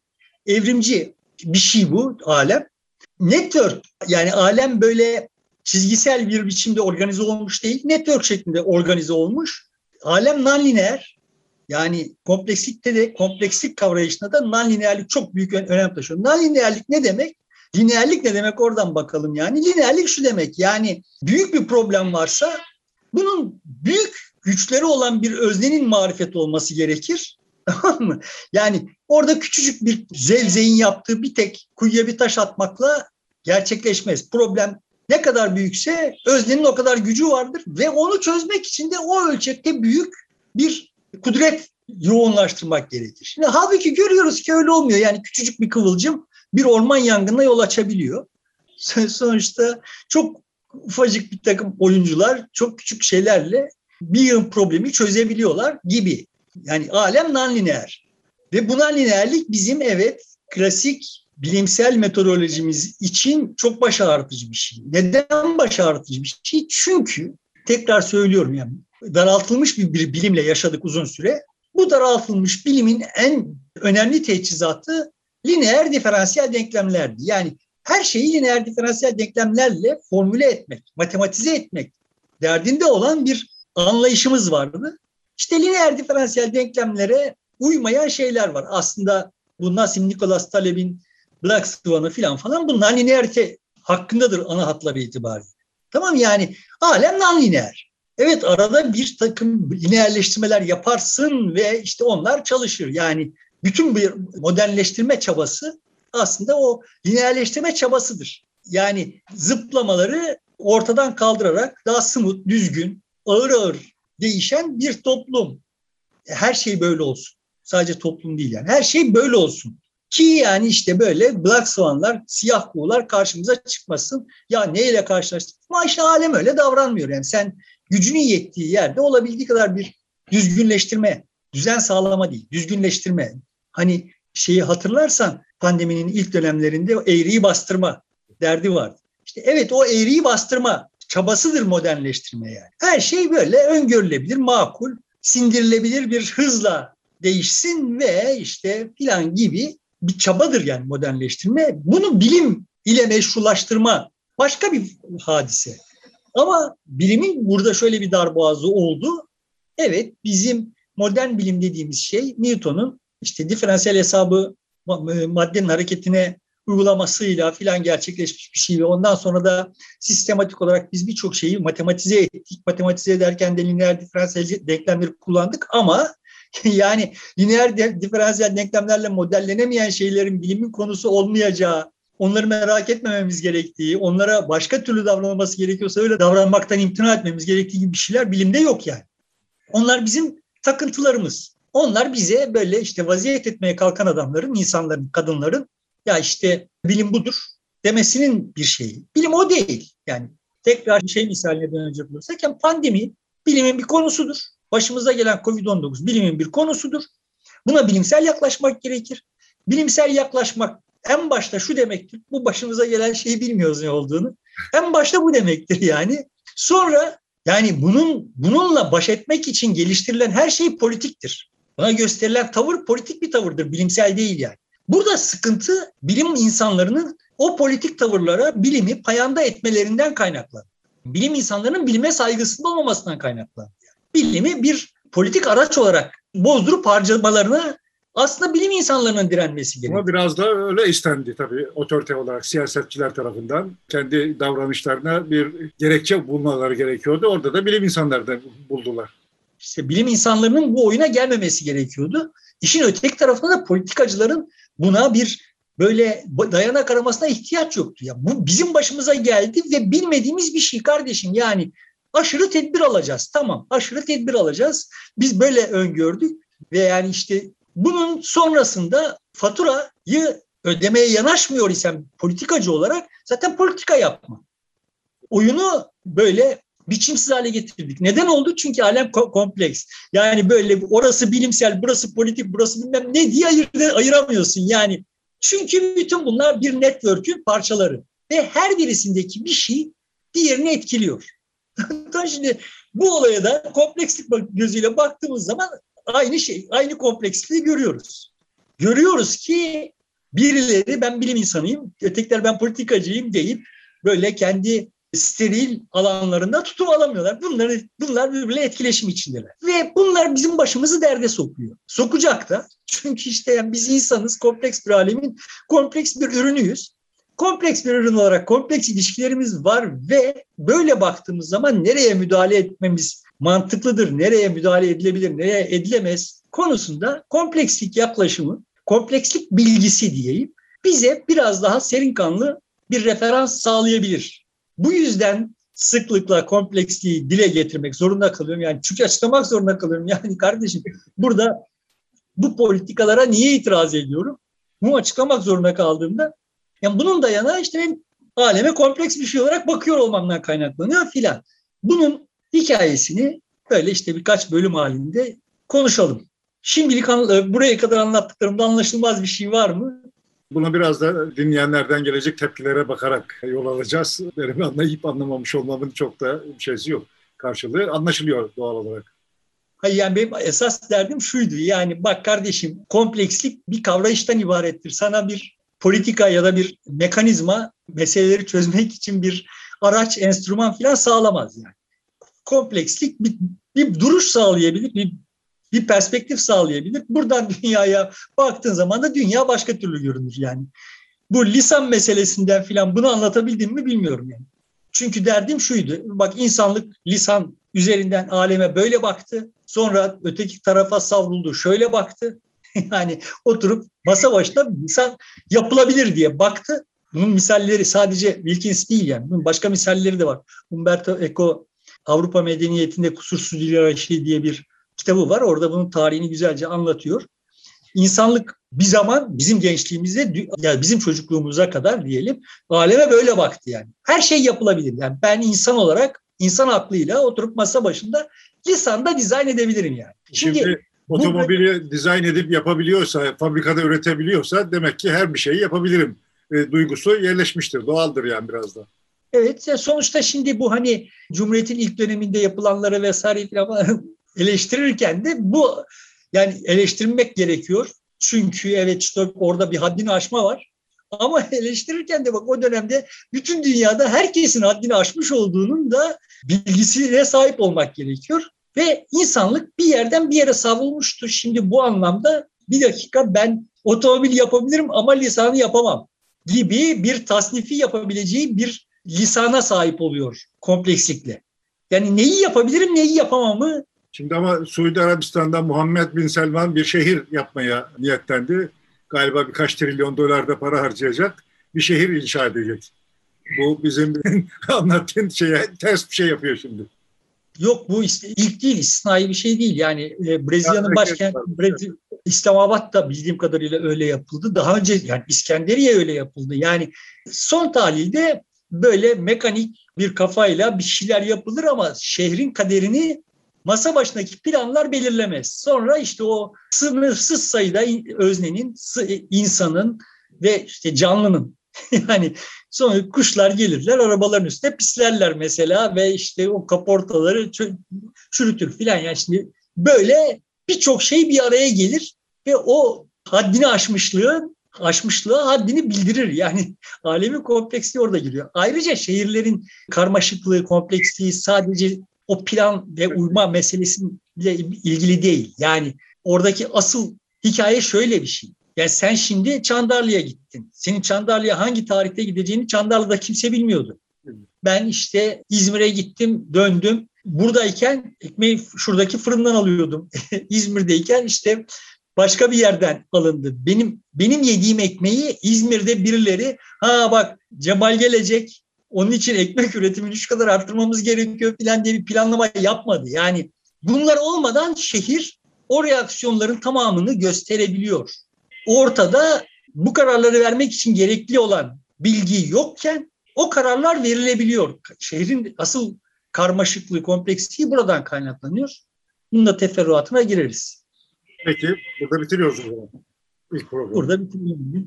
Speaker 2: evrimci bir şey bu alem network yani alem böyle çizgisel bir biçimde organize olmuş değil, network şeklinde organize olmuş. Alem nonlineer yani komplekslikte de komplekslik kavrayışında da nonlineerlik çok büyük önem taşıyor. Nonlineerlik ne demek? Lineerlik ne demek oradan bakalım yani. Lineerlik şu demek yani büyük bir problem varsa bunun büyük güçleri olan bir öznenin marifet olması gerekir. Yani orada küçücük bir zevzeyin yaptığı bir tek kuyuya bir taş atmakla gerçekleşmez. Problem ne kadar büyükse öznenin o kadar gücü vardır ve onu çözmek için de o ölçekte büyük bir kudret yoğunlaştırmak gerekir. Şimdi halbuki görüyoruz ki öyle olmuyor. Yani küçücük bir kıvılcım bir orman yangınına yol açabiliyor. Sonuçta çok ufacık bir takım oyuncular çok küçük şeylerle bir yığın problemi çözebiliyorlar gibi. Yani alem non-lineer. Ve bu non-lineerlik bizim evet klasik bilimsel metodolojimiz için çok baş ağrıtıcı bir şey. Neden baş ağrıtıcı bir şey? Çünkü tekrar söylüyorum yani daraltılmış bir, bir bilimle yaşadık uzun süre. Bu daraltılmış bilimin en önemli teçhizatı lineer diferansiyel denklemlerdi. Yani her şeyi lineer diferansiyel denklemlerle formüle etmek, matematize etmek derdinde olan bir anlayışımız vardı. İşte lineer diferansiyel denklemlere uymayan şeyler var. Aslında bu Nassim Nicholas Taleb'in Black Swan'ı filan falan bunlar lineerite hakkındadır ana hatları itibariyle. Tamam yani alem non-lineer. Evet arada bir takım lineerleştirmeler yaparsın ve işte onlar çalışır. Yani bütün bir modernleştirme çabası aslında o lineerleştirme çabasıdır. Yani zıplamaları ortadan kaldırarak daha smooth, düzgün, ağır ağır değişen bir toplum. Her şey böyle olsun. Sadece toplum değil yani. Her şey böyle olsun. Ki yani işte böyle Black Swan'lar, siyah kuğular karşımıza çıkmasın. Ya neyle karşılaştık? Ama işte alem öyle davranmıyor. Yani sen gücünün yettiği yerde olabildiği kadar bir düzgünleştirme, düzen sağlama değil, düzgünleştirme. Hani şeyi hatırlarsan pandeminin ilk dönemlerinde eğriyi bastırma derdi vardı. İşte evet o eğriyi bastırma çabasıdır modernleştirme yani. Her şey böyle öngörülebilir, makul, sindirilebilir bir hızla değişsin ve işte filan gibi bir çabadır yani modernleştirme. Bunu bilim ile meşrulaştırma başka bir hadise. Ama bilimin burada şöyle bir darboğazı oldu. Evet bizim modern bilim dediğimiz şey Newton'un işte diferansiyel hesabı maddenin hareketine uygulamasıyla filan gerçekleşmiş bir şey ve ondan sonra da sistematik olarak biz birçok şeyi matematize ettik. Matematize ederken de lineer diferansiyel denklemleri kullandık ama yani lineer diferansiyel denklemlerle modellenemeyen şeylerin bilimin konusu olmayacağı, onları merak etmememiz gerektiği, onlara başka türlü davranılması gerekiyorsa öyle davranmaktan imtina etmemiz gerektiği gibi bir şeyler bilimde yok yani. Onlar bizim takıntılarımız. Onlar bize böyle işte vaziyet etmeye kalkan adamların, insanların, kadınların ya işte bilim budur demesinin bir şeyi. Bilim o değil. Yani tekrar şey misaline dönecek olursak yani pandemi bilimin bir konusudur. Başımıza gelen COVID-19 bilimin bir konusudur. Buna bilimsel yaklaşmak gerekir. Bilimsel yaklaşmak en başta şu demektir. Bu başımıza gelen şeyi bilmiyoruz ne olduğunu. En başta bu demektir yani. Sonra yani bunun bununla baş etmek için geliştirilen her şey politiktir. Buna gösterilen tavır politik bir tavırdır, bilimsel değil yani. Burada sıkıntı bilim insanlarının o politik tavırlara bilimi payanda etmelerinden kaynaklanıyor. Bilim insanlarının bilime saygısında olmamasından kaynaklanıyor. Bilimi bir politik araç olarak bozdurup harcamalarına aslında bilim insanlarının direnmesi gerekiyor.
Speaker 1: Ama biraz da öyle istendi tabii otorite olarak siyasetçiler tarafından. Kendi davranışlarına bir gerekçe bulmaları gerekiyordu. Orada da bilim insanları da buldular.
Speaker 2: İşte bilim insanlarının bu oyuna gelmemesi gerekiyordu. İşin öteki tarafında da politikacıların buna bir böyle dayanak aramasına ihtiyaç yoktu. Ya bu bizim başımıza geldi ve bilmediğimiz bir şey kardeşim. Yani aşırı tedbir alacağız. Tamam aşırı tedbir alacağız. Biz böyle öngördük ve yani işte bunun sonrasında faturayı ödemeye yanaşmıyor isem politikacı olarak zaten politika yapma. Oyunu böyle biçimsiz hale getirdik. Neden oldu? Çünkü alem kompleks. Yani böyle orası bilimsel, burası politik, burası bilmem ne diye ayır, ayıramıyorsun. Yani çünkü bütün bunlar bir network'ün parçaları ve her birisindeki bir şey diğerini etkiliyor. Şimdi bu olaya da komplekslik gözüyle baktığımız zaman aynı şey, aynı kompleksliği görüyoruz. Görüyoruz ki birileri ben bilim insanıyım, ötekiler ben politikacıyım deyip böyle kendi steril alanlarında tutum alamıyorlar. Bunları, bunlar birbirle etkileşim içindeler. Ve bunlar bizim başımızı derde sokuyor. Sokacak da. Çünkü işte yani biz insanız, kompleks bir alemin kompleks bir ürünüyüz. Kompleks bir ürün olarak kompleks ilişkilerimiz var ve böyle baktığımız zaman nereye müdahale etmemiz mantıklıdır, nereye müdahale edilebilir, nereye edilemez konusunda komplekslik yaklaşımı, komplekslik bilgisi diyeyim bize biraz daha serin kanlı bir referans sağlayabilir. Bu yüzden sıklıkla kompleksliği dile getirmek zorunda kalıyorum. Yani çünkü açıklamak zorunda kalıyorum. Yani kardeşim burada bu politikalara niye itiraz ediyorum? Bunu açıklamak zorunda kaldığımda yani bunun dayanağı işte benim aleme kompleks bir şey olarak bakıyor olmamdan kaynaklanıyor filan. Bunun hikayesini böyle işte birkaç bölüm halinde konuşalım. Şimdilik buraya kadar anlattıklarımda anlaşılmaz bir şey var mı?
Speaker 1: Buna biraz da dinleyenlerden gelecek tepkilere bakarak yol alacağız. Benim anlayıp anlamamış olmamın çok da şeysi yok. Karşılığı anlaşılıyor doğal olarak.
Speaker 2: Hayır yani benim esas derdim şuydu. Yani bak kardeşim komplekslik bir kavrayıştan ibarettir. Sana bir politika ya da bir mekanizma meseleleri çözmek için bir araç, enstrüman falan sağlamaz yani. Komplekslik bir, bir duruş sağlayabilir, bir bir perspektif sağlayabilir. Buradan dünyaya baktığın zaman da dünya başka türlü görünür yani. Bu lisan meselesinden filan bunu anlatabildim mi bilmiyorum yani. Çünkü derdim şuydu. Bak insanlık lisan üzerinden aleme böyle baktı. Sonra öteki tarafa savruldu. Şöyle baktı. yani oturup masa başında lisan yapılabilir diye baktı. Bunun misalleri sadece Wilkins değil yani. Bunun başka misalleri de var. Umberto Eco Avrupa Medeniyetinde Kusursuz Hiyerarşi diye bir kitabı var. Orada bunun tarihini güzelce anlatıyor. İnsanlık bir zaman bizim gençliğimizde, yani bizim çocukluğumuza kadar diyelim, aleme böyle baktı yani. Her şey yapılabilir. Yani ben insan olarak, insan aklıyla oturup masa başında lisanda dizayn edebilirim yani.
Speaker 1: Şimdi, Şimdi otomobili bu, dizayn edip yapabiliyorsa, fabrikada üretebiliyorsa demek ki her bir şeyi yapabilirim e, duygusu yerleşmiştir. Doğaldır yani biraz da.
Speaker 2: Evet sonuçta şimdi bu hani Cumhuriyet'in ilk döneminde yapılanları vesaire eleştirirken de bu yani eleştirmek gerekiyor. Çünkü evet işte orada bir haddini aşma var. Ama eleştirirken de bak o dönemde bütün dünyada herkesin haddini aşmış olduğunun da bilgisine sahip olmak gerekiyor. Ve insanlık bir yerden bir yere savrulmuştur. Şimdi bu anlamda bir dakika ben otomobil yapabilirim ama lisanı yapamam gibi bir tasnifi yapabileceği bir lisana sahip oluyor komplekslikle. Yani neyi yapabilirim neyi yapamamı
Speaker 1: Şimdi ama Suudi Arabistan'da Muhammed Bin Selman bir şehir yapmaya niyetlendi. Galiba birkaç trilyon dolar da para harcayacak. Bir şehir inşa edecek. Bu bizim anlattığın şeye ters bir şey yapıyor şimdi.
Speaker 2: Yok bu ilk değil, istisnai bir şey değil. Yani e, Brezilya'nın başkenti Brezilya, İslamabad da bildiğim kadarıyla öyle yapıldı. Daha önce yani İskenderiye öyle yapıldı. Yani son tahlilde böyle mekanik bir kafayla bir şeyler yapılır ama şehrin kaderini masa başındaki planlar belirlemez. Sonra işte o sınırsız sayıda öznenin, insanın ve işte canlının yani sonra kuşlar gelirler arabaların üstüne pislerler mesela ve işte o kaportaları çürütür filan yani şimdi böyle birçok şey bir araya gelir ve o haddini aşmışlığı aşmışlığı haddini bildirir. Yani alemin kompleksliği orada giriyor. Ayrıca şehirlerin karmaşıklığı, kompleksliği sadece o plan ve uyma meselesiyle ilgili değil. Yani oradaki asıl hikaye şöyle bir şey. Yani sen şimdi Çandarlı'ya gittin. Senin Çandarlı'ya hangi tarihte gideceğini Çandarlı'da kimse bilmiyordu. Ben işte İzmir'e gittim, döndüm. Buradayken ekmeği şuradaki fırından alıyordum. İzmir'deyken işte başka bir yerden alındı. Benim benim yediğim ekmeği İzmir'de birileri ha bak Cemal gelecek onun için ekmek üretimini şu kadar arttırmamız gerekiyor falan diye bir planlama yapmadı. Yani bunlar olmadan şehir o reaksiyonların tamamını gösterebiliyor. Ortada bu kararları vermek için gerekli olan bilgi yokken o kararlar verilebiliyor. Şehrin asıl karmaşıklığı, kompleksliği buradan kaynaklanıyor. Bunun da teferruatına gireriz.
Speaker 1: Peki, burada bitiriyoruz o zaman. İlk programı.
Speaker 2: Burada bitiriyoruz.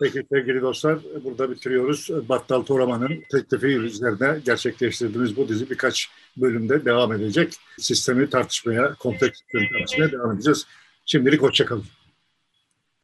Speaker 1: Peki sevgili dostlar burada bitiriyoruz. Battal Toraman'ın teklifi üzerine gerçekleştirdiğimiz bu dizi birkaç bölümde devam edecek. Sistemi tartışmaya, kompleks tartışmaya devam edeceğiz. Şimdilik hoşçakalın.